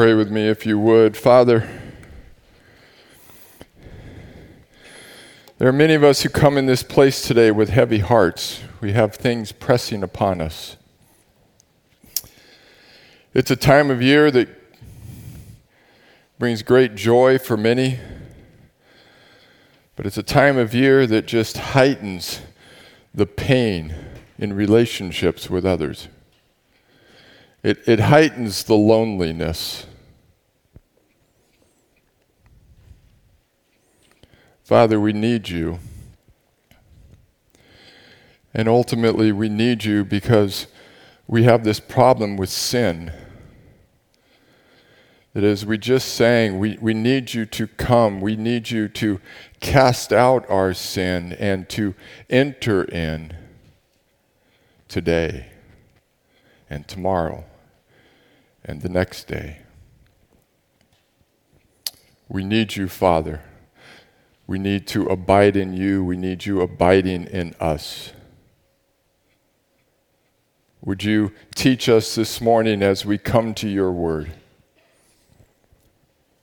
Pray with me if you would. Father, there are many of us who come in this place today with heavy hearts. We have things pressing upon us. It's a time of year that brings great joy for many, but it's a time of year that just heightens the pain in relationships with others. It, it heightens the loneliness. Father, we need you. And ultimately, we need you because we have this problem with sin. That as we just sang, we, we need you to come. We need you to cast out our sin and to enter in today and tomorrow and the next day. We need you, Father. We need to abide in you. We need you abiding in us. Would you teach us this morning as we come to your word?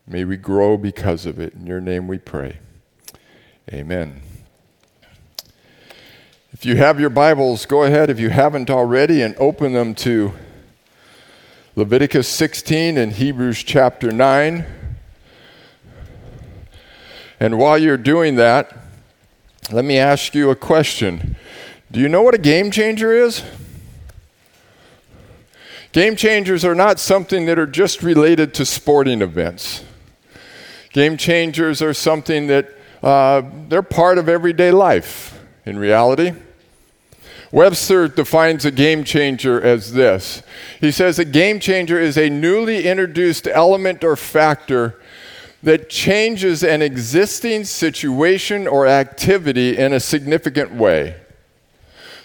May we grow because of it. In your name we pray. Amen. If you have your Bibles, go ahead, if you haven't already, and open them to Leviticus 16 and Hebrews chapter 9. And while you're doing that, let me ask you a question. Do you know what a game changer is? Game changers are not something that are just related to sporting events. Game changers are something that uh, they're part of everyday life in reality. Webster defines a game changer as this He says a game changer is a newly introduced element or factor that changes an existing situation or activity in a significant way.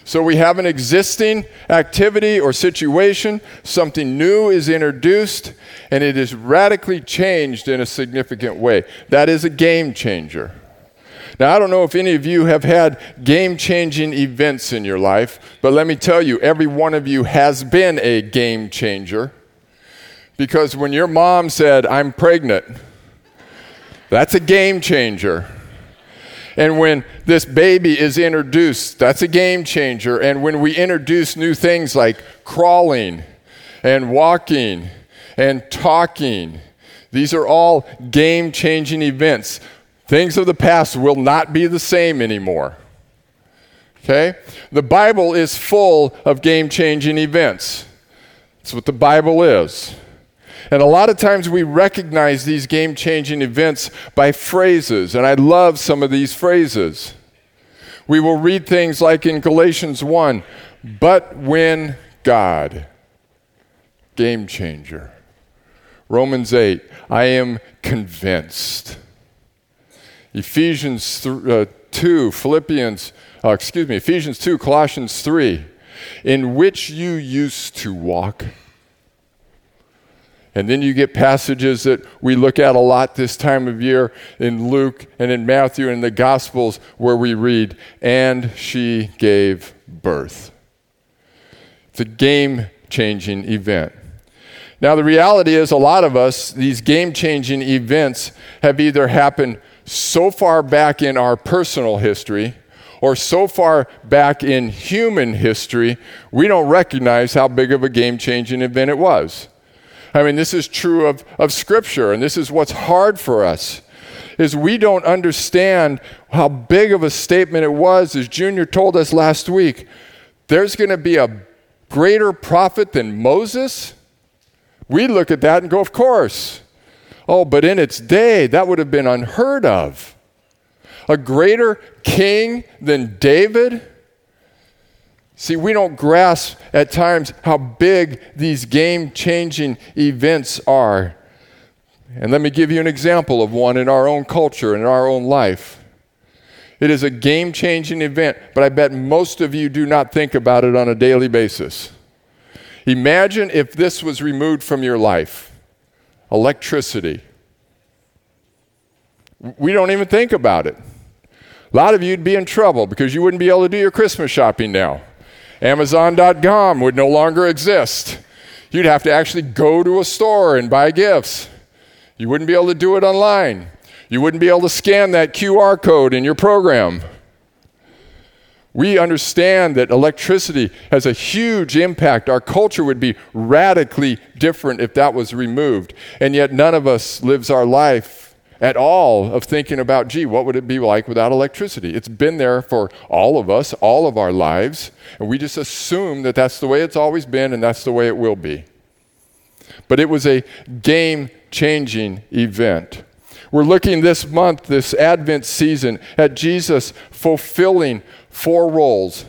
So we have an existing activity or situation, something new is introduced, and it is radically changed in a significant way. That is a game changer. Now, I don't know if any of you have had game changing events in your life, but let me tell you, every one of you has been a game changer. Because when your mom said, I'm pregnant, that's a game changer. And when this baby is introduced, that's a game changer. And when we introduce new things like crawling and walking and talking, these are all game changing events. Things of the past will not be the same anymore. Okay? The Bible is full of game changing events. That's what the Bible is. And a lot of times we recognize these game changing events by phrases, and I love some of these phrases. We will read things like in Galatians 1 but when God, game changer. Romans 8, I am convinced. Ephesians uh, 2, Philippians, uh, excuse me, Ephesians 2, Colossians 3, in which you used to walk. And then you get passages that we look at a lot this time of year in Luke and in Matthew and the Gospels where we read, and she gave birth. It's a game changing event. Now, the reality is, a lot of us, these game changing events have either happened so far back in our personal history or so far back in human history, we don't recognize how big of a game changing event it was. I mean, this is true of, of Scripture, and this is what's hard for us. Is we don't understand how big of a statement it was, as Junior told us last week. There's going to be a greater prophet than Moses. We look at that and go, Of course. Oh, but in its day, that would have been unheard of. A greater king than David? See, we don't grasp at times how big these game changing events are. And let me give you an example of one in our own culture, and in our own life. It is a game changing event, but I bet most of you do not think about it on a daily basis. Imagine if this was removed from your life electricity. We don't even think about it. A lot of you'd be in trouble because you wouldn't be able to do your Christmas shopping now. Amazon.com would no longer exist. You'd have to actually go to a store and buy gifts. You wouldn't be able to do it online. You wouldn't be able to scan that QR code in your program. We understand that electricity has a huge impact. Our culture would be radically different if that was removed. And yet, none of us lives our life at all of thinking about, gee, what would it be like without electricity? It's been there for all of us, all of our lives, and we just assume that that's the way it's always been and that's the way it will be. But it was a game changing event. We're looking this month, this Advent season, at Jesus fulfilling four roles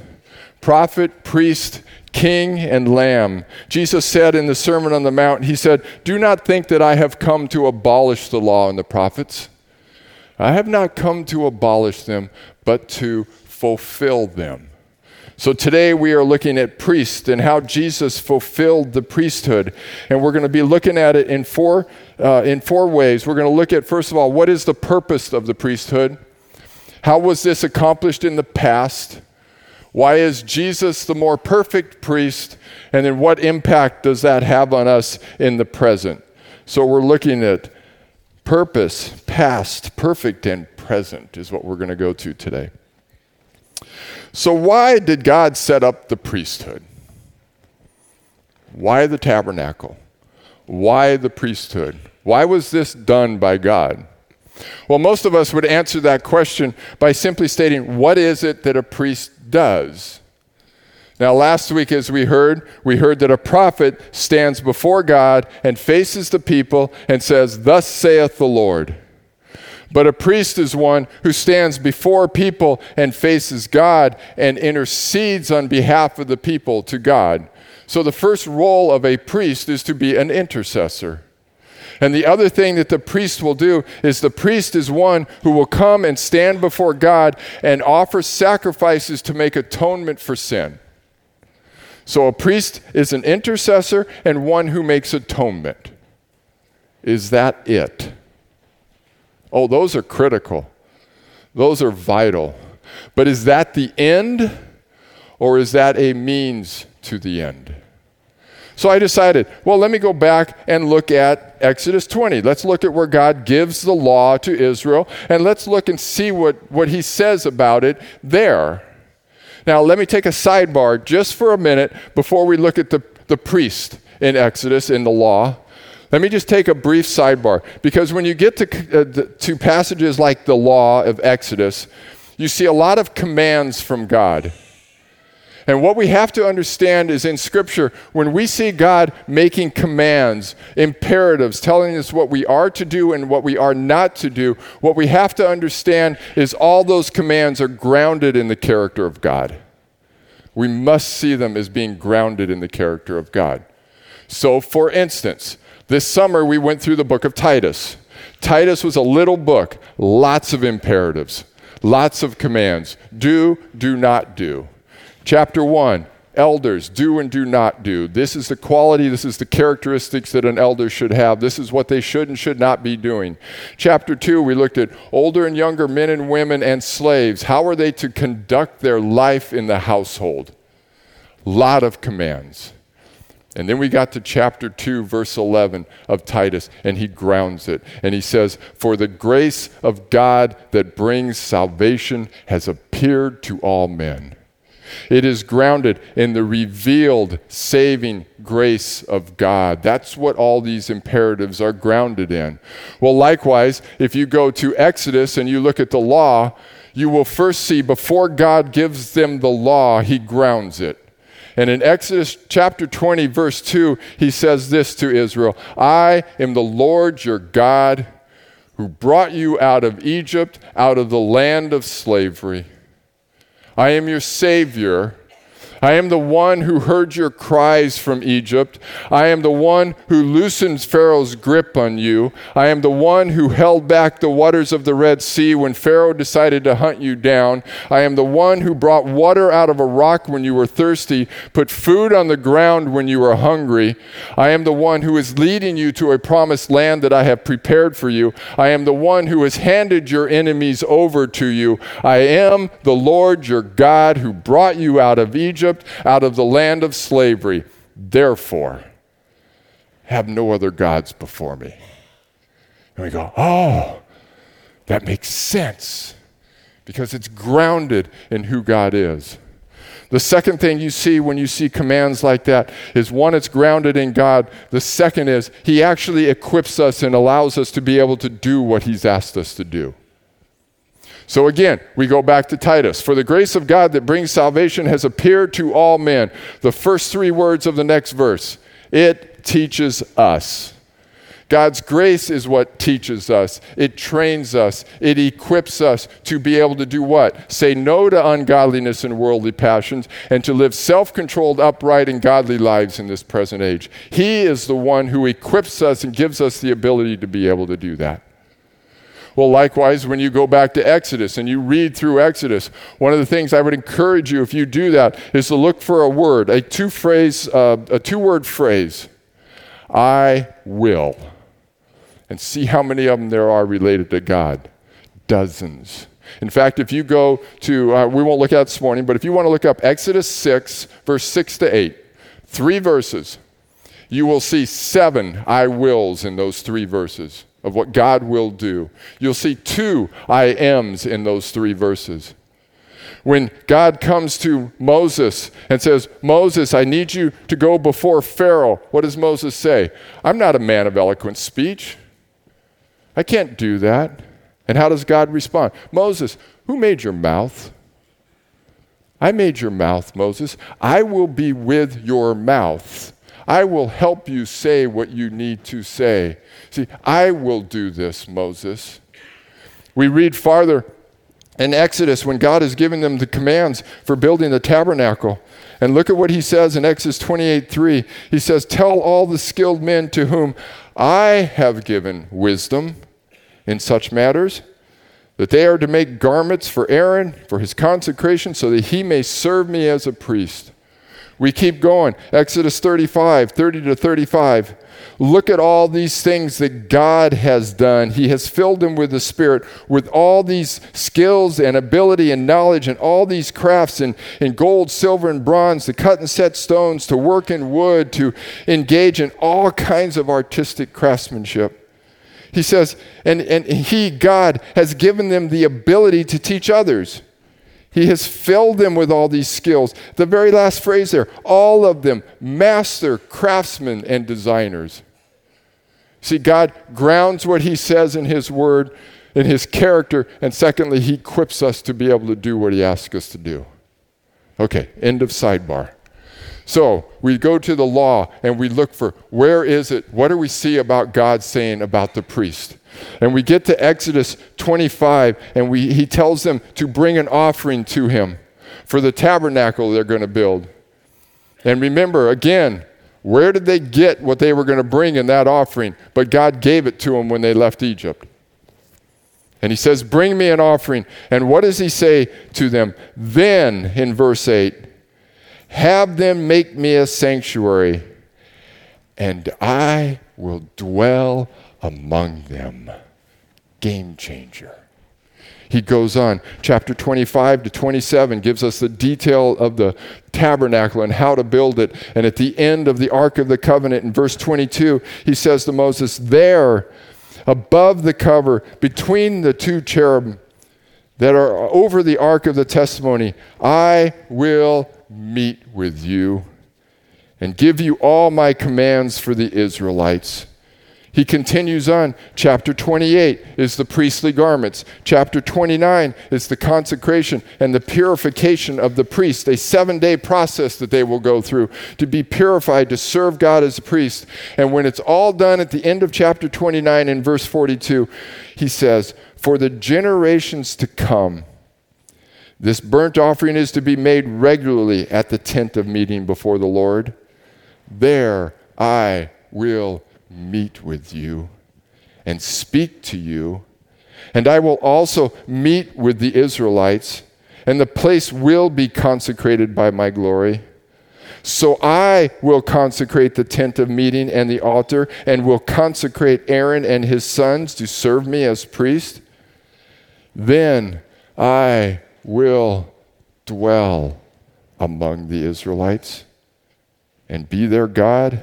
prophet, priest, king, and lamb. Jesus said in the Sermon on the Mount, He said, Do not think that I have come to abolish the law and the prophets. I have not come to abolish them, but to fulfill them. So today we are looking at priest and how Jesus fulfilled the priesthood. And we're going to be looking at it in four, uh, in four ways. We're going to look at, first of all, what is the purpose of the priesthood? How was this accomplished in the past? Why is Jesus the more perfect priest? And then what impact does that have on us in the present? So we're looking at purpose, past, perfect, and present is what we're going to go to today. So, why did God set up the priesthood? Why the tabernacle? Why the priesthood? Why was this done by God? Well, most of us would answer that question by simply stating, What is it that a priest does? Now, last week, as we heard, we heard that a prophet stands before God and faces the people and says, Thus saith the Lord. But a priest is one who stands before people and faces God and intercedes on behalf of the people to God. So the first role of a priest is to be an intercessor. And the other thing that the priest will do is the priest is one who will come and stand before God and offer sacrifices to make atonement for sin. So a priest is an intercessor and one who makes atonement. Is that it? Oh, those are critical. Those are vital. But is that the end or is that a means to the end? So I decided, well, let me go back and look at Exodus 20. Let's look at where God gives the law to Israel and let's look and see what, what he says about it there. Now, let me take a sidebar just for a minute before we look at the, the priest in Exodus in the law. Let me just take a brief sidebar because when you get to, uh, to passages like the law of Exodus, you see a lot of commands from God. And what we have to understand is in Scripture, when we see God making commands, imperatives, telling us what we are to do and what we are not to do, what we have to understand is all those commands are grounded in the character of God. We must see them as being grounded in the character of God. So, for instance, this summer, we went through the book of Titus. Titus was a little book, lots of imperatives, lots of commands do, do not do. Chapter 1 Elders, do and do not do. This is the quality, this is the characteristics that an elder should have. This is what they should and should not be doing. Chapter 2, we looked at older and younger men and women and slaves. How are they to conduct their life in the household? Lot of commands. And then we got to chapter 2, verse 11 of Titus, and he grounds it. And he says, For the grace of God that brings salvation has appeared to all men. It is grounded in the revealed saving grace of God. That's what all these imperatives are grounded in. Well, likewise, if you go to Exodus and you look at the law, you will first see before God gives them the law, he grounds it. And in Exodus chapter 20, verse 2, he says this to Israel I am the Lord your God who brought you out of Egypt, out of the land of slavery. I am your Savior I am the one who heard your cries from Egypt. I am the one who loosens Pharaoh's grip on you. I am the one who held back the waters of the Red Sea when Pharaoh decided to hunt you down. I am the one who brought water out of a rock when you were thirsty, put food on the ground when you were hungry. I am the one who is leading you to a promised land that I have prepared for you. I am the one who has handed your enemies over to you. I am the Lord your God who brought you out of Egypt Egypt, out of the land of slavery. Therefore, have no other gods before me. And we go, oh, that makes sense because it's grounded in who God is. The second thing you see when you see commands like that is one, it's grounded in God. The second is He actually equips us and allows us to be able to do what He's asked us to do. So again, we go back to Titus. For the grace of God that brings salvation has appeared to all men. The first three words of the next verse it teaches us. God's grace is what teaches us, it trains us, it equips us to be able to do what? Say no to ungodliness and worldly passions, and to live self controlled, upright, and godly lives in this present age. He is the one who equips us and gives us the ability to be able to do that. Well, likewise, when you go back to Exodus and you read through Exodus, one of the things I would encourage you, if you do that, is to look for a word, a two phrase, uh, a two word phrase. I will and see how many of them there are related to God. Dozens. In fact, if you go to, uh, we won't look at this morning, but if you want to look up Exodus 6, verse 6 to 8, three verses, you will see seven I wills in those three verses of what God will do. You'll see two I ams in those three verses. When God comes to Moses and says, Moses, I need you to go before Pharaoh, what does Moses say? I'm not a man of eloquent speech. I can't do that. And how does God respond? Moses, who made your mouth? I made your mouth, Moses. I will be with your mouth. I will help you say what you need to say. See, I will do this, Moses. We read farther in Exodus when God has given them the commands for building the tabernacle. And look at what he says in Exodus 28 3. He says, Tell all the skilled men to whom I have given wisdom in such matters, that they are to make garments for Aaron for his consecration, so that he may serve me as a priest. We keep going. Exodus 35, 30 to 35. Look at all these things that God has done. He has filled them with the Spirit, with all these skills and ability and knowledge and all these crafts in, in gold, silver, and bronze, to cut and set stones, to work in wood, to engage in all kinds of artistic craftsmanship. He says, and, and He, God, has given them the ability to teach others. He has filled them with all these skills. The very last phrase there all of them, master, craftsmen, and designers. See, God grounds what He says in His Word, in His character, and secondly, He equips us to be able to do what He asks us to do. Okay, end of sidebar. So we go to the law and we look for where is it? What do we see about God saying about the priest? And we get to Exodus 25 and we, he tells them to bring an offering to him for the tabernacle they're going to build. And remember, again, where did they get what they were going to bring in that offering? But God gave it to them when they left Egypt. And he says, Bring me an offering. And what does he say to them? Then, in verse 8, have them make me a sanctuary, and I will dwell among them. Game changer. He goes on, chapter 25 to 27 gives us the detail of the tabernacle and how to build it. And at the end of the Ark of the Covenant, in verse 22, he says to Moses, There, above the cover, between the two cherubim that are over the Ark of the Testimony, I will meet with you and give you all my commands for the Israelites. He continues on. Chapter 28 is the priestly garments. Chapter 29 is the consecration and the purification of the priest, a seven day process that they will go through to be purified to serve God as a priest. And when it's all done at the end of chapter 29 in verse 42, he says, For the generations to come, this burnt offering is to be made regularly at the tent of meeting before the Lord. There I will meet with you and speak to you. And I will also meet with the Israelites, and the place will be consecrated by my glory. So I will consecrate the tent of meeting and the altar, and will consecrate Aaron and his sons to serve me as priest. Then I will dwell among the Israelites and be their God.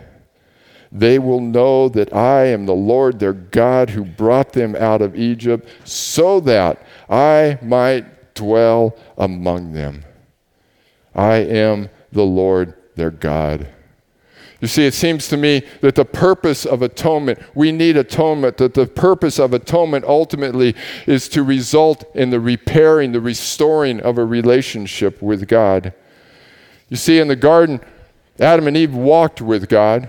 They will know that I am the Lord their God who brought them out of Egypt, so that I might dwell among them. I am the Lord their God. You see, it seems to me that the purpose of atonement, we need atonement, that the purpose of atonement ultimately is to result in the repairing, the restoring of a relationship with God. You see, in the garden, Adam and Eve walked with God.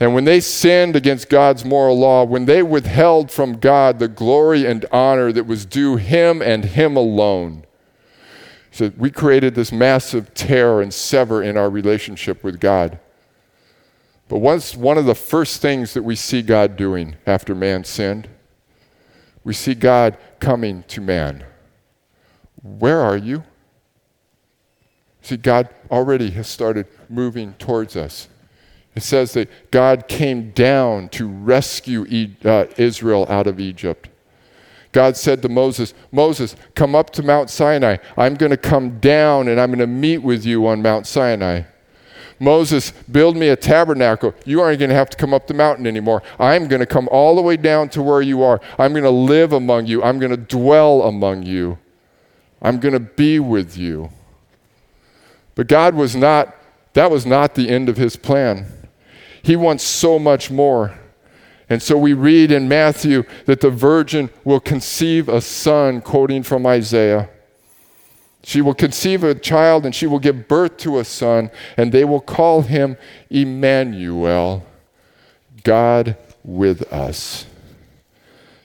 And when they sinned against God's moral law, when they withheld from God the glory and honor that was due Him and Him alone, so we created this massive tear and sever in our relationship with God. But what's one of the first things that we see God doing after man sinned? We see God coming to man. Where are you? See, God already has started moving towards us. It says that God came down to rescue e- uh, Israel out of Egypt. God said to Moses, Moses, come up to Mount Sinai. I'm going to come down and I'm going to meet with you on Mount Sinai. Moses, build me a tabernacle. You aren't going to have to come up the mountain anymore. I'm going to come all the way down to where you are. I'm going to live among you. I'm going to dwell among you. I'm going to be with you. But God was not, that was not the end of his plan. He wants so much more. And so we read in Matthew that the virgin will conceive a son, quoting from Isaiah. She will conceive a child and she will give birth to a son, and they will call him Emmanuel, God with us.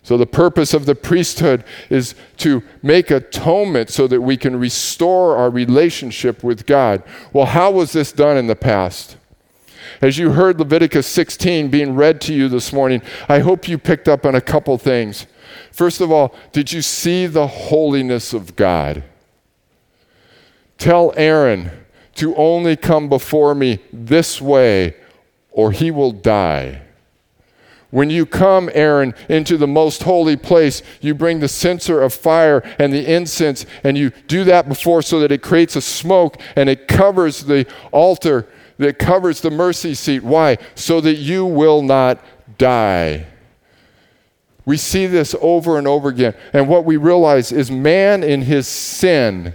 So, the purpose of the priesthood is to make atonement so that we can restore our relationship with God. Well, how was this done in the past? As you heard Leviticus 16 being read to you this morning, I hope you picked up on a couple things. First of all, did you see the holiness of God? Tell Aaron to only come before me this way, or he will die. When you come, Aaron, into the most holy place, you bring the censer of fire and the incense, and you do that before so that it creates a smoke and it covers the altar, that covers the mercy seat. Why? So that you will not die. We see this over and over again. And what we realize is man in his sin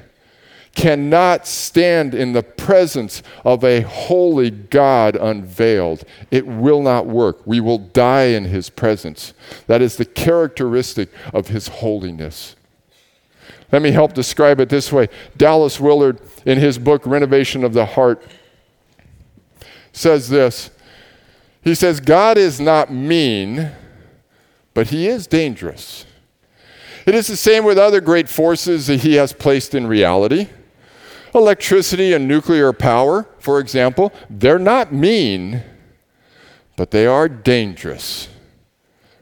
cannot stand in the presence of a holy God unveiled. It will not work. We will die in his presence. That is the characteristic of his holiness. Let me help describe it this way. Dallas Willard, in his book Renovation of the Heart, says this He says, God is not mean, but he is dangerous. It is the same with other great forces that he has placed in reality. Electricity and nuclear power, for example, they're not mean, but they are dangerous.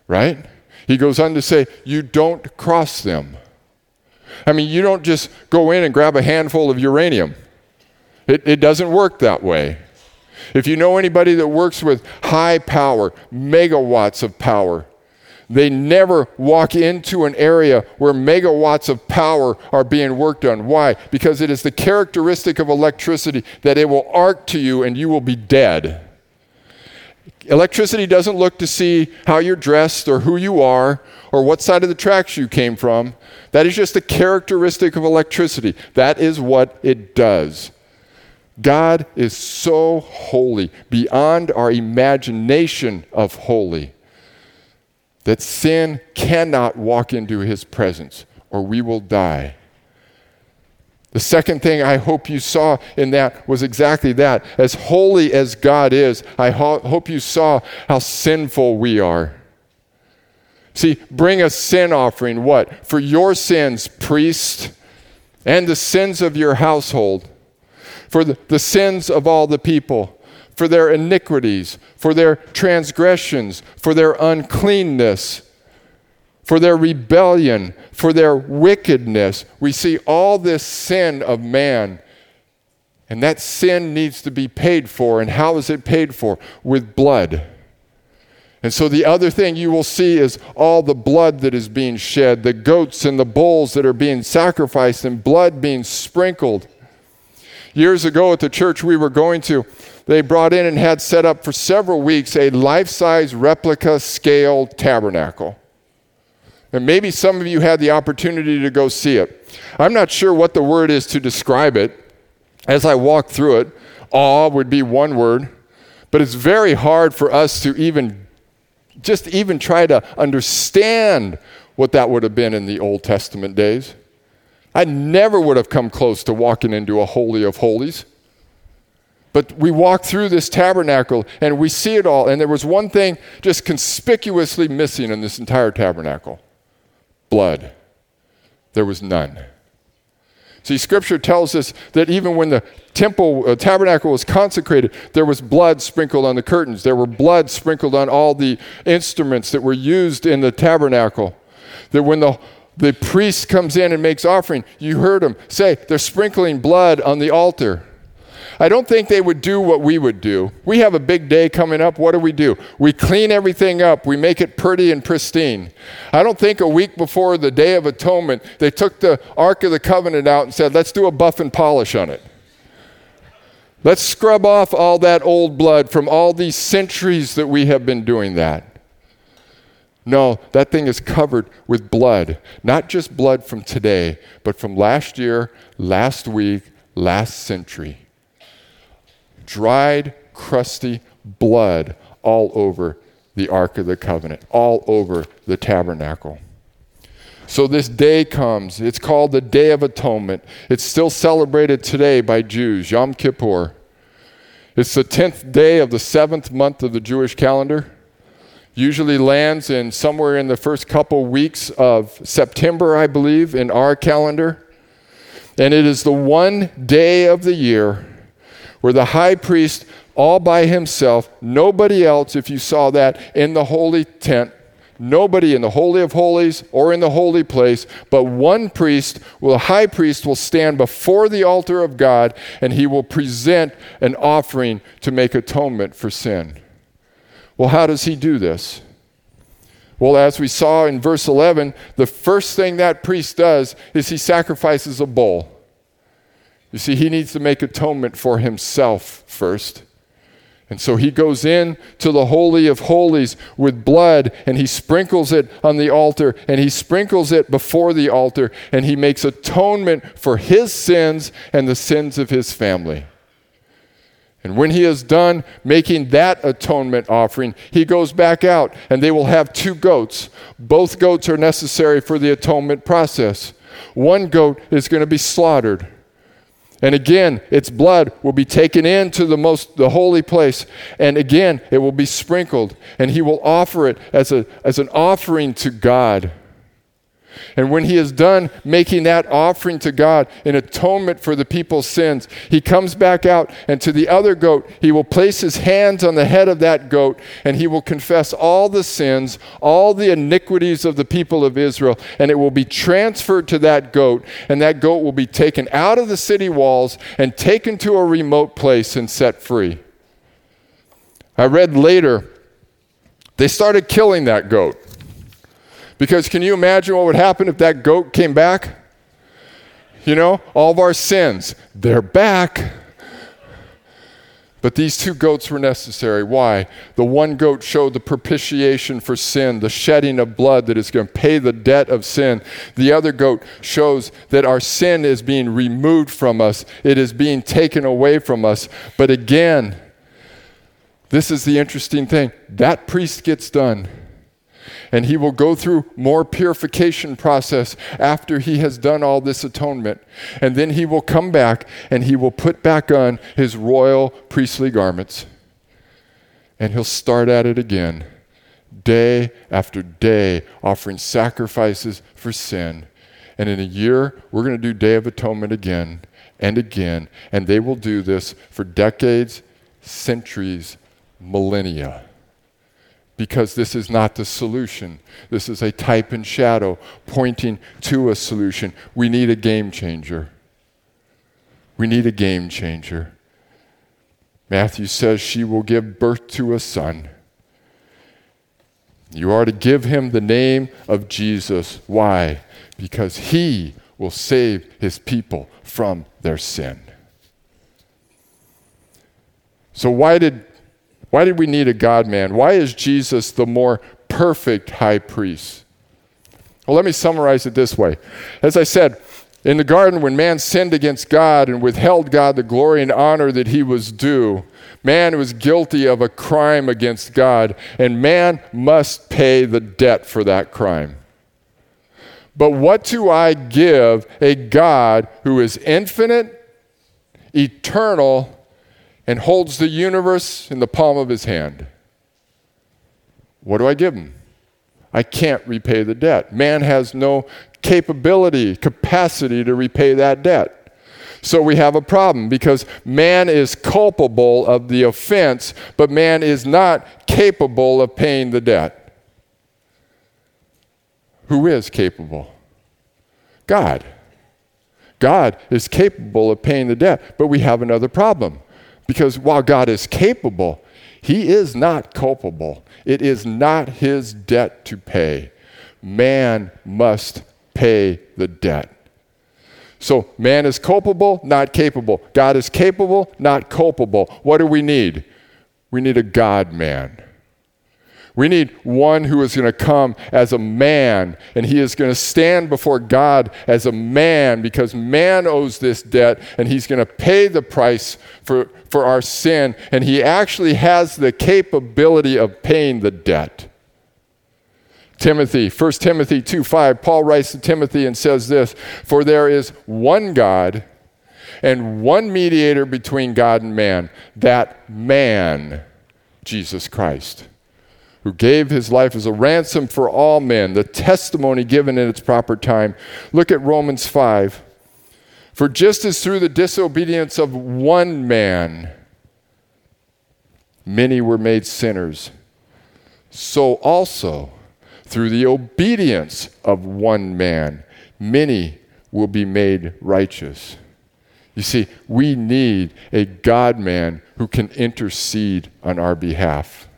Right? He goes on to say, you don't cross them. I mean, you don't just go in and grab a handful of uranium. It, it doesn't work that way. If you know anybody that works with high power, megawatts of power, they never walk into an area where megawatts of power are being worked on. Why? Because it is the characteristic of electricity that it will arc to you and you will be dead. Electricity doesn't look to see how you're dressed or who you are or what side of the tracks you came from. That is just a characteristic of electricity. That is what it does. God is so holy, beyond our imagination of holy that sin cannot walk into his presence or we will die. The second thing I hope you saw in that was exactly that. As holy as God is, I ho- hope you saw how sinful we are. See, bring a sin offering, what? For your sins, priest, and the sins of your household, for the, the sins of all the people for their iniquities, for their transgressions, for their uncleanness, for their rebellion, for their wickedness. We see all this sin of man. And that sin needs to be paid for. And how is it paid for? With blood. And so the other thing you will see is all the blood that is being shed, the goats and the bulls that are being sacrificed, and blood being sprinkled. Years ago at the church we were going to, they brought in and had set up for several weeks a life size replica scale tabernacle. And maybe some of you had the opportunity to go see it. I'm not sure what the word is to describe it. As I walk through it, awe would be one word, but it's very hard for us to even just even try to understand what that would have been in the Old Testament days. I never would have come close to walking into a holy of holies. But we walk through this tabernacle and we see it all, and there was one thing just conspicuously missing in this entire tabernacle blood. There was none. See, Scripture tells us that even when the temple uh, tabernacle was consecrated, there was blood sprinkled on the curtains. There were blood sprinkled on all the instruments that were used in the tabernacle. That when the the priest comes in and makes offering, you heard him say, they're sprinkling blood on the altar. I don't think they would do what we would do. We have a big day coming up. What do we do? We clean everything up, we make it pretty and pristine. I don't think a week before the Day of Atonement, they took the Ark of the Covenant out and said, let's do a buff and polish on it. Let's scrub off all that old blood from all these centuries that we have been doing that. No, that thing is covered with blood. Not just blood from today, but from last year, last week, last century dried, crusty blood all over the Ark of the Covenant, all over the tabernacle. So this day comes. It's called the Day of Atonement. It's still celebrated today by Jews, Yom Kippur. It's the 10th day of the seventh month of the Jewish calendar. Usually lands in somewhere in the first couple weeks of September, I believe, in our calendar. And it is the one day of the year where the high priest, all by himself, nobody else, if you saw that, in the holy tent, nobody in the Holy of Holies or in the holy place, but one priest, well, the high priest, will stand before the altar of God and he will present an offering to make atonement for sin. Well, how does he do this? Well, as we saw in verse 11, the first thing that priest does is he sacrifices a bull. You see, he needs to make atonement for himself first. And so he goes in to the Holy of Holies with blood and he sprinkles it on the altar and he sprinkles it before the altar and he makes atonement for his sins and the sins of his family. And when he is done making that atonement offering, he goes back out and they will have two goats. Both goats are necessary for the atonement process. One goat is going to be slaughtered. And again, its blood will be taken into the most the holy place, and again it will be sprinkled, and he will offer it as, a, as an offering to God. And when he is done making that offering to God in atonement for the people's sins, he comes back out, and to the other goat, he will place his hands on the head of that goat, and he will confess all the sins, all the iniquities of the people of Israel, and it will be transferred to that goat, and that goat will be taken out of the city walls and taken to a remote place and set free. I read later, they started killing that goat. Because can you imagine what would happen if that goat came back? You know, all of our sins, they're back. But these two goats were necessary. Why? The one goat showed the propitiation for sin, the shedding of blood that is going to pay the debt of sin. The other goat shows that our sin is being removed from us, it is being taken away from us. But again, this is the interesting thing that priest gets done and he will go through more purification process after he has done all this atonement. And then he will come back and he will put back on his royal priestly garments. And he'll start at it again day after day offering sacrifices for sin. And in a year we're going to do day of atonement again and again. And they will do this for decades centuries millennia because this is not the solution. This is a type and shadow pointing to a solution. We need a game changer. We need a game changer. Matthew says she will give birth to a son. You are to give him the name of Jesus. Why? Because he will save his people from their sin. So, why did, why did we need a God man? Why is Jesus the more perfect high priest? Well, let me summarize it this way. As I said, in the garden, when man sinned against God and withheld God the glory and honor that he was due, man was guilty of a crime against God, and man must pay the debt for that crime. But what do I give a God who is infinite, eternal, and holds the universe in the palm of his hand? What do I give him? I can't repay the debt. Man has no capability, capacity to repay that debt. So we have a problem because man is culpable of the offense, but man is not capable of paying the debt. Who is capable? God. God is capable of paying the debt, but we have another problem. Because while God is capable, he is not culpable. It is not his debt to pay. Man must pay the debt. So, man is culpable, not capable. God is capable, not culpable. What do we need? We need a God man. We need one who is going to come as a man, and he is going to stand before God as a man because man owes this debt, and he's going to pay the price for, for our sin, and he actually has the capability of paying the debt. Timothy, 1 Timothy 2 5, Paul writes to Timothy and says this For there is one God and one mediator between God and man, that man, Jesus Christ, who gave his life as a ransom for all men, the testimony given in its proper time. Look at Romans 5. For just as through the disobedience of one man many were made sinners, so also through the obedience of one man many will be made righteous. You see, we need a God man who can intercede on our behalf.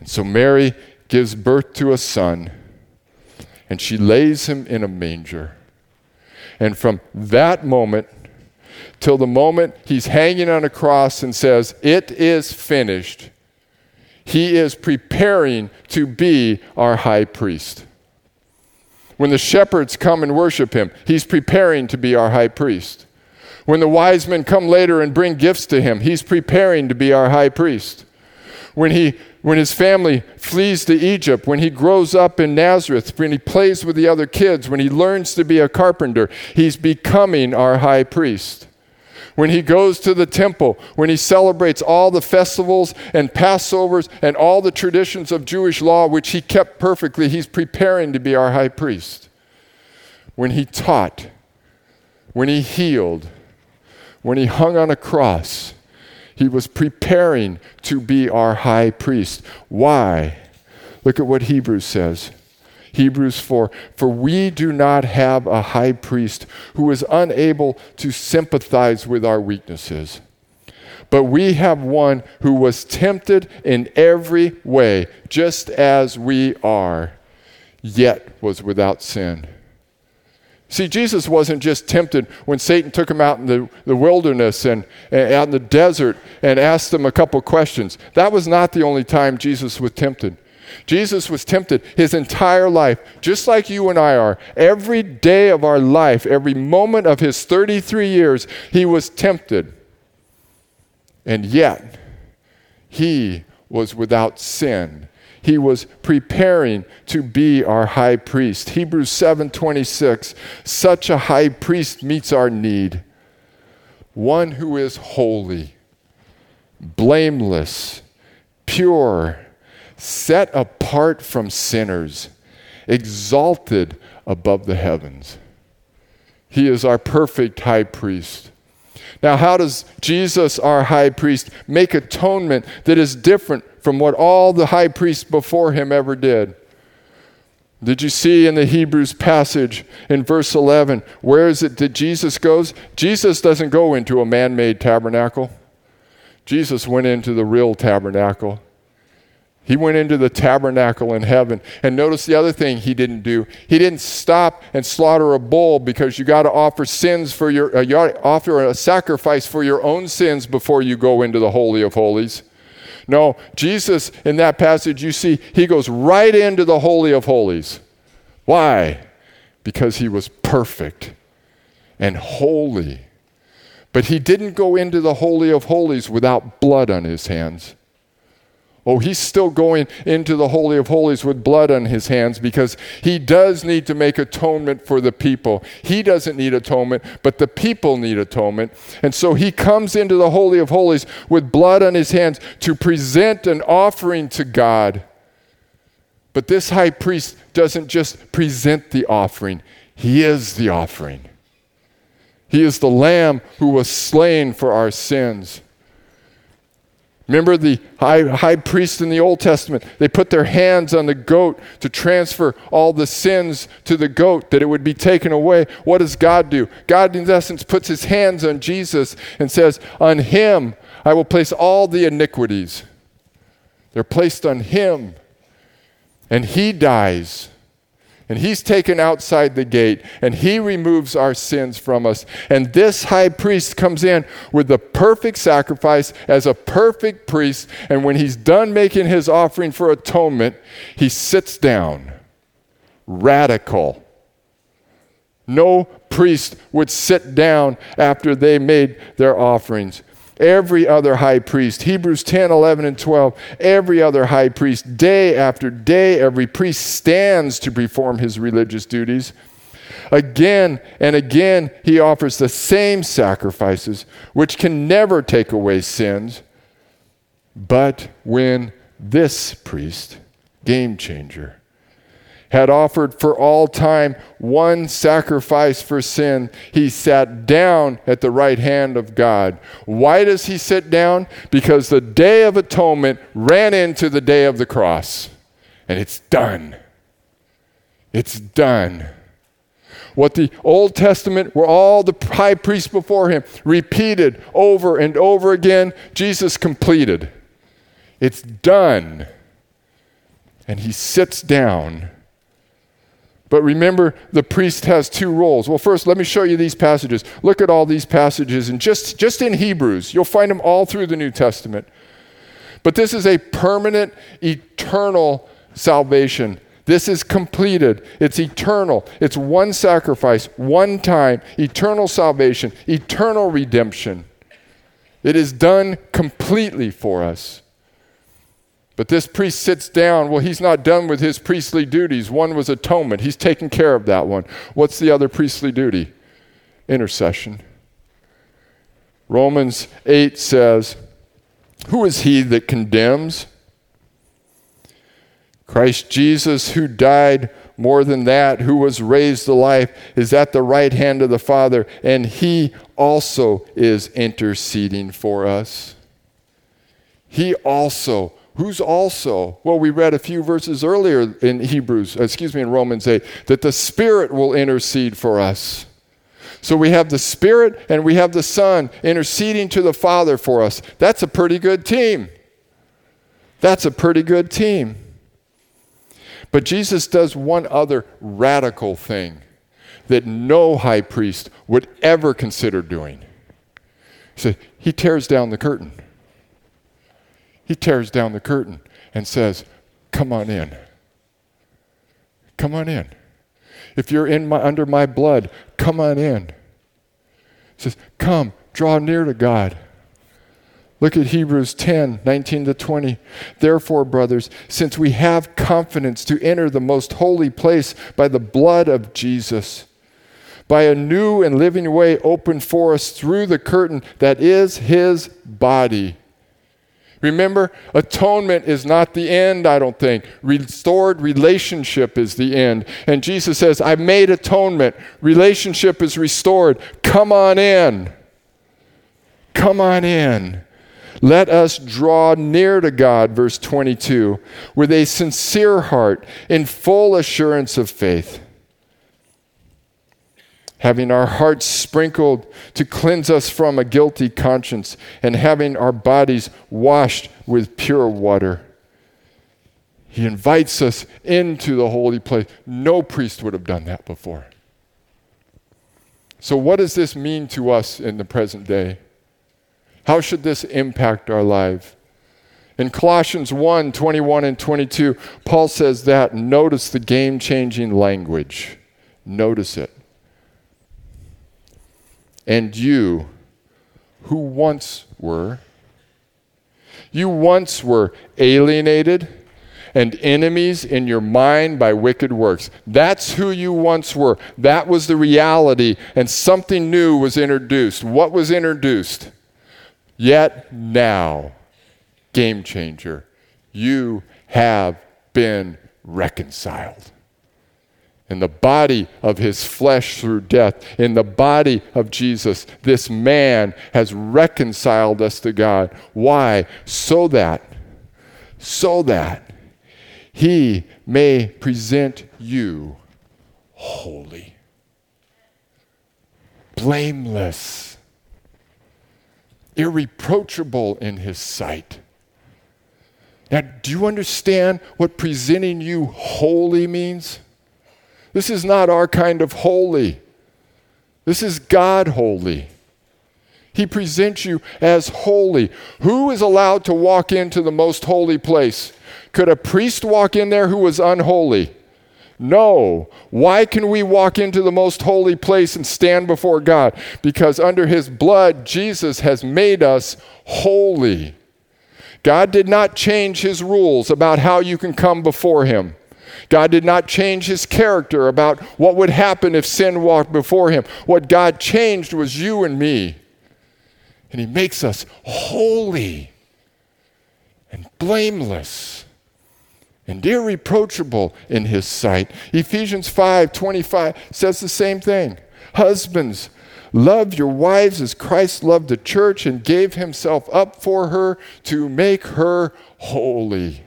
And so Mary gives birth to a son, and she lays him in a manger. And from that moment till the moment he's hanging on a cross and says, It is finished, he is preparing to be our high priest. When the shepherds come and worship him, he's preparing to be our high priest. When the wise men come later and bring gifts to him, he's preparing to be our high priest. When he when his family flees to Egypt, when he grows up in Nazareth, when he plays with the other kids, when he learns to be a carpenter, he's becoming our high priest. When he goes to the temple, when he celebrates all the festivals and Passovers and all the traditions of Jewish law, which he kept perfectly, he's preparing to be our high priest. When he taught, when he healed, when he hung on a cross, he was preparing to be our high priest. Why? Look at what Hebrews says. Hebrews 4 For we do not have a high priest who is unable to sympathize with our weaknesses, but we have one who was tempted in every way, just as we are, yet was without sin. See, Jesus wasn't just tempted when Satan took him out in the, the wilderness and, and out in the desert and asked him a couple questions. That was not the only time Jesus was tempted. Jesus was tempted his entire life, just like you and I are. Every day of our life, every moment of his 33 years, he was tempted. And yet, he was without sin he was preparing to be our high priest. Hebrews 7:26 Such a high priest meets our need. One who is holy, blameless, pure, set apart from sinners, exalted above the heavens. He is our perfect high priest. Now, how does Jesus, our high priest, make atonement that is different from what all the high priests before him ever did? Did you see in the Hebrews passage in verse 11, where is it that Jesus goes? Jesus doesn't go into a man made tabernacle. Jesus went into the real tabernacle. He went into the tabernacle in heaven. And notice the other thing he didn't do. He didn't stop and slaughter a bull because you got to offer sins for your uh, you offer a sacrifice for your own sins before you go into the holy of holies. No, Jesus in that passage you see he goes right into the holy of holies. Why? Because he was perfect and holy. But he didn't go into the holy of holies without blood on his hands. Oh, he's still going into the Holy of Holies with blood on his hands because he does need to make atonement for the people. He doesn't need atonement, but the people need atonement. And so he comes into the Holy of Holies with blood on his hands to present an offering to God. But this high priest doesn't just present the offering, he is the offering. He is the lamb who was slain for our sins. Remember the high, high priest in the Old Testament? They put their hands on the goat to transfer all the sins to the goat, that it would be taken away. What does God do? God, in essence, puts his hands on Jesus and says, On him I will place all the iniquities. They're placed on him. And he dies and he's taken outside the gate and he removes our sins from us. And this high priest comes in with the perfect sacrifice as a perfect priest. And when he's done making his offering for atonement, he sits down. Radical. No priest would sit down after they made their offerings every other high priest. Hebrews 10, 11, and 12. Every other high priest, day after day, every priest stands to perform his religious duties. Again and again, he offers the same sacrifices, which can never take away sins. But when this priest, game changer, had offered for all time one sacrifice for sin, he sat down at the right hand of God. Why does he sit down? Because the day of atonement ran into the day of the cross. And it's done. It's done. What the Old Testament, where all the high priests before him repeated over and over again, Jesus completed. It's done. And he sits down but remember, the priest has two roles. Well, first, let me show you these passages. Look at all these passages, and just, just in Hebrews, you'll find them all through the New Testament. But this is a permanent, eternal salvation. This is completed. It's eternal. It's one sacrifice, one time, eternal salvation, eternal redemption. It is done completely for us. But this priest sits down. Well, he's not done with his priestly duties. One was atonement, he's taken care of that one. What's the other priestly duty? Intercession. Romans 8 says, Who is he that condemns? Christ Jesus, who died more than that, who was raised to life, is at the right hand of the Father, and he also is interceding for us. He also who's also, well, we read a few verses earlier in Hebrews, uh, excuse me, in Romans 8, that the Spirit will intercede for us. So we have the Spirit and we have the Son interceding to the Father for us. That's a pretty good team. That's a pretty good team. But Jesus does one other radical thing that no high priest would ever consider doing. He said, He tears down the curtain. He tears down the curtain and says, Come on in. Come on in. If you're in my, under my blood, come on in. He says, Come, draw near to God. Look at Hebrews 10 19 to 20. Therefore, brothers, since we have confidence to enter the most holy place by the blood of Jesus, by a new and living way opened for us through the curtain that is his body. Remember, atonement is not the end, I don't think. Restored relationship is the end. And Jesus says, I made atonement. Relationship is restored. Come on in. Come on in. Let us draw near to God, verse 22, with a sincere heart, in full assurance of faith having our hearts sprinkled to cleanse us from a guilty conscience, and having our bodies washed with pure water. He invites us into the holy place. No priest would have done that before. So, what does this mean to us in the present day? How should this impact our life? In Colossians 1 21 and 22, Paul says that. Notice the game changing language. Notice it. And you, who once were, you once were alienated and enemies in your mind by wicked works. That's who you once were. That was the reality, and something new was introduced. What was introduced? Yet now, game changer, you have been reconciled in the body of his flesh through death, in the body of Jesus, this man has reconciled us to God. Why? So that, so that he may present you holy, blameless, irreproachable in his sight. Now, do you understand what presenting you holy means? This is not our kind of holy. This is God holy. He presents you as holy. Who is allowed to walk into the most holy place? Could a priest walk in there who was unholy? No. Why can we walk into the most holy place and stand before God? Because under his blood, Jesus has made us holy. God did not change his rules about how you can come before him. God did not change his character about what would happen if sin walked before him. What God changed was you and me. And he makes us holy and blameless and irreproachable in his sight. Ephesians 5 25 says the same thing. Husbands, love your wives as Christ loved the church and gave himself up for her to make her holy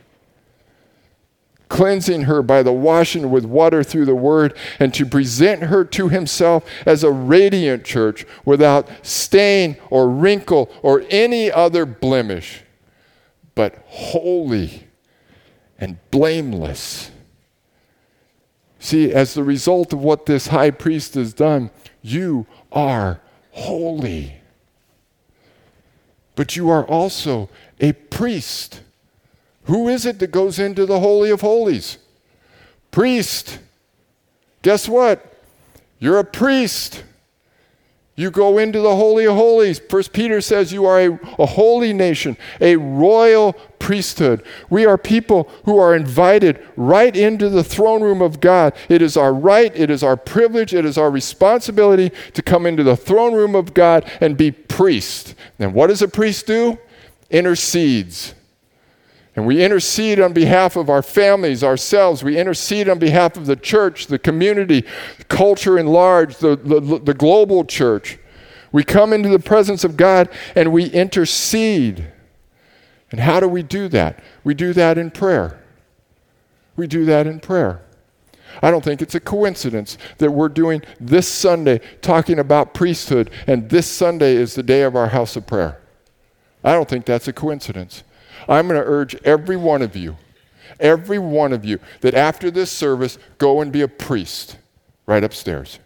cleansing her by the washing with water through the word, and to present her to himself as a radiant church without stain or wrinkle or any other blemish, but holy and blameless. See, as the result of what this high priest has done, you are holy. But you are also a priest. Who is it that goes into the Holy of Holies? Priest. Guess what? You're a priest. You go into the Holy of Holies. First Peter says you are a, a, holy nation, a royal priesthood. We are people who are invited right into the throne room of God. It is our right, it is our privilege, it is our responsibility to come into the throne room of God and be priest. And what does a priest do? Intercedes. And we intercede on behalf of our families, ourselves. We intercede on behalf of the church, the community, culture in large, the, the, the, global church. We come into the presence of God and we intercede. And how do we do that? We do that in prayer. We do that in prayer. I don't think it's a coincidence that we're doing this Sunday talking about priesthood, and this Sunday is the day of our house of prayer. I don't think that's a coincidence. I'm going to urge every one of you, every one of you, that after this service, go and be a priest right upstairs.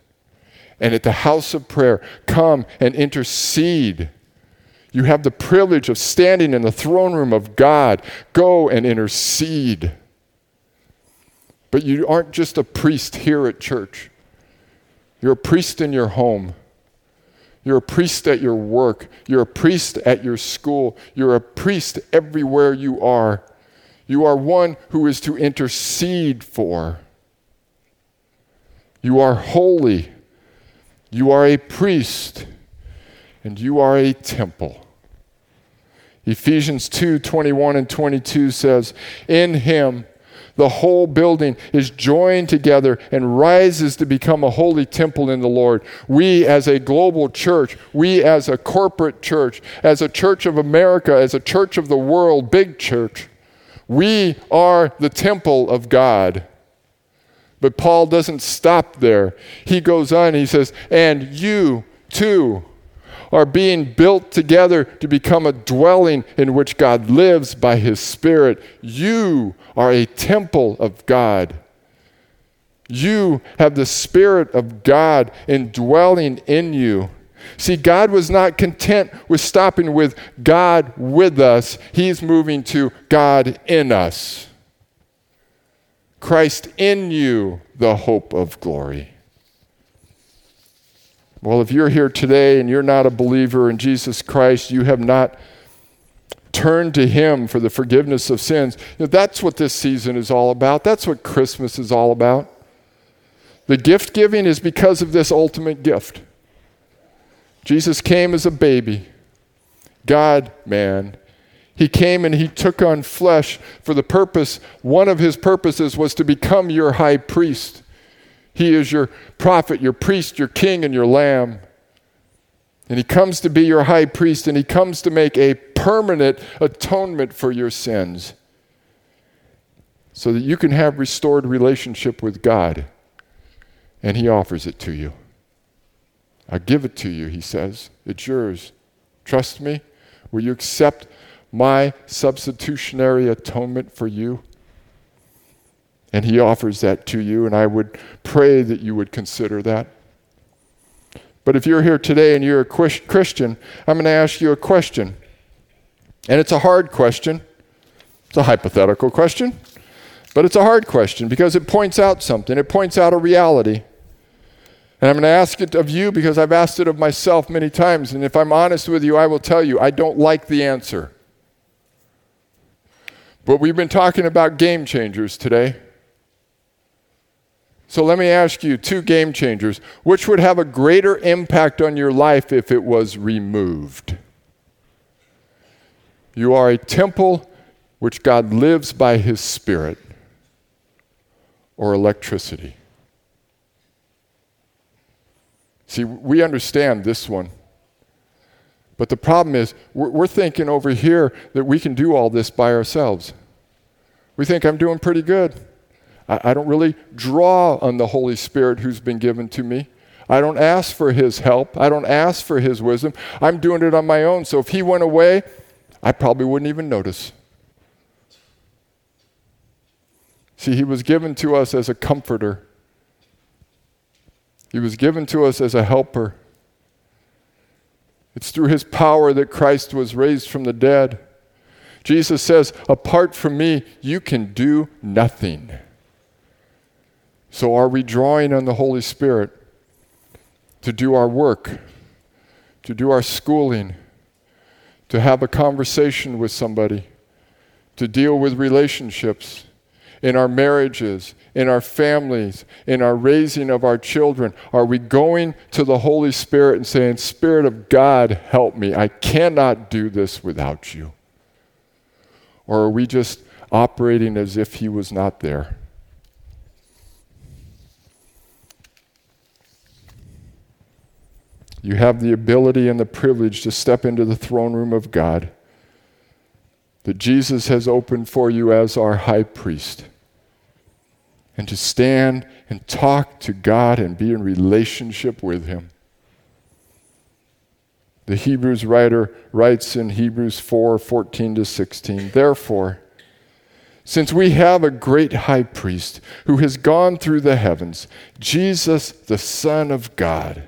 And at the house of prayer, come and intercede. You have the privilege of standing in the throne room of God. Go and intercede. But you aren't just a priest here at church, you're a priest in your home. You're a priest at your work. You're a priest at your school. You're a priest everywhere you are. You are one who is to intercede for. You are holy. You are a priest. And you are a temple. Ephesians 2 21 and 22 says, In him, the whole building is joined together and rises to become a holy temple in the Lord. We, as a global church, we, as a corporate church, as a church of America, as a church of the world, big church, we are the temple of God. But Paul doesn't stop there. He goes on, he says, And you too are being built together to become a dwelling in which God lives by His Spirit. You are a temple of God. You have the Spirit of God indwelling in you. See, God was not content with stopping with God with us, He's moving to God in us. Christ in you, the hope of glory. Well, if you're here today and you're not a believer in Jesus Christ, you have not turned to Him for the forgiveness of sins. You know, that's what this season is all about. That's what Christmas is all about. The gift giving is because of this ultimate gift. Jesus came as a baby, God man. He came and he took on flesh for the purpose, one of his purposes was to become your high priest. He is your prophet, your priest, your king, and your lamb. And he comes to be your high priest, and he comes to make a permanent atonement for your sins so that you can have restored relationship with God. And he offers it to you. I give it to you, he says. It's yours. Trust me. Will you accept my substitutionary atonement for you? And he offers that to you, and I would pray that you would consider that. But if you're here today and you're a Christian, I'm going to ask you a question. And it's a hard question. It's a hypothetical question, but it's a hard question because it points out something. It points out a reality. And I'm going to ask it of you because I've asked it of myself many times. And if I'm honest with you, I will tell you I don't like the answer. But we've been talking about game changers today. So let me ask you two game changers. Which would have a greater impact on your life if it was removed? You are a temple which God lives by His Spirit, or electricity. See, we understand this one. But the problem is, we're, thinking over here that we can do all this by ourselves. We think I'm doing pretty good. I, I don't really draw on the Holy Spirit who's been given to me. I don't ask for His help. I don't ask for His wisdom. I'm doing it on my own. So if He went away, I probably wouldn't even notice. See, He was given to us as a comforter, He was given to us as a helper. It's through His power that Christ was raised from the dead. Jesus says, Apart from me, you can do nothing. So, are we drawing on the Holy Spirit to do our work, to do our schooling, to have a conversation with somebody, to deal with relationships in our marriages, in our families, in our raising of our children? Are we going to the Holy Spirit and saying, Spirit of God, help me? I cannot do this without you? Or are we just operating as if He was not there? You have the ability and the privilege to step into the throne room of God that Jesus has opened for you as our high priest. And to stand and talk to God and be in relationship with Him. The Hebrews writer writes in Hebrews 4 14 to 16, Therefore, since we have a great high priest who has gone through the heavens, Jesus, the Son of God,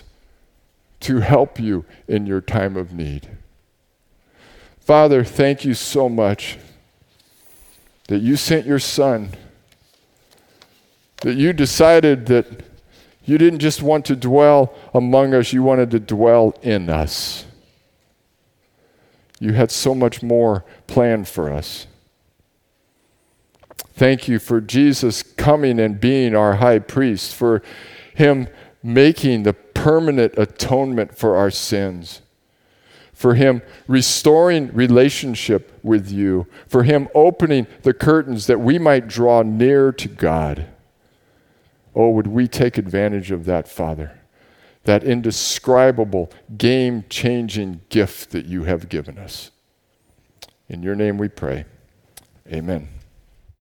to help you in your time of need. Father, thank you so much that you sent your Son, that you decided that you didn't just want to dwell among us, you wanted to dwell in us. You had so much more planned for us. Thank you for Jesus coming and being our high priest, for him making the permanent atonement for our sins. for Him restoring relationship with you, for Him opening the curtains that we might draw near to God. Oh, would we take advantage of that, Father? That indescribable, game changing gift that you have given us. In your name we pray. Amen.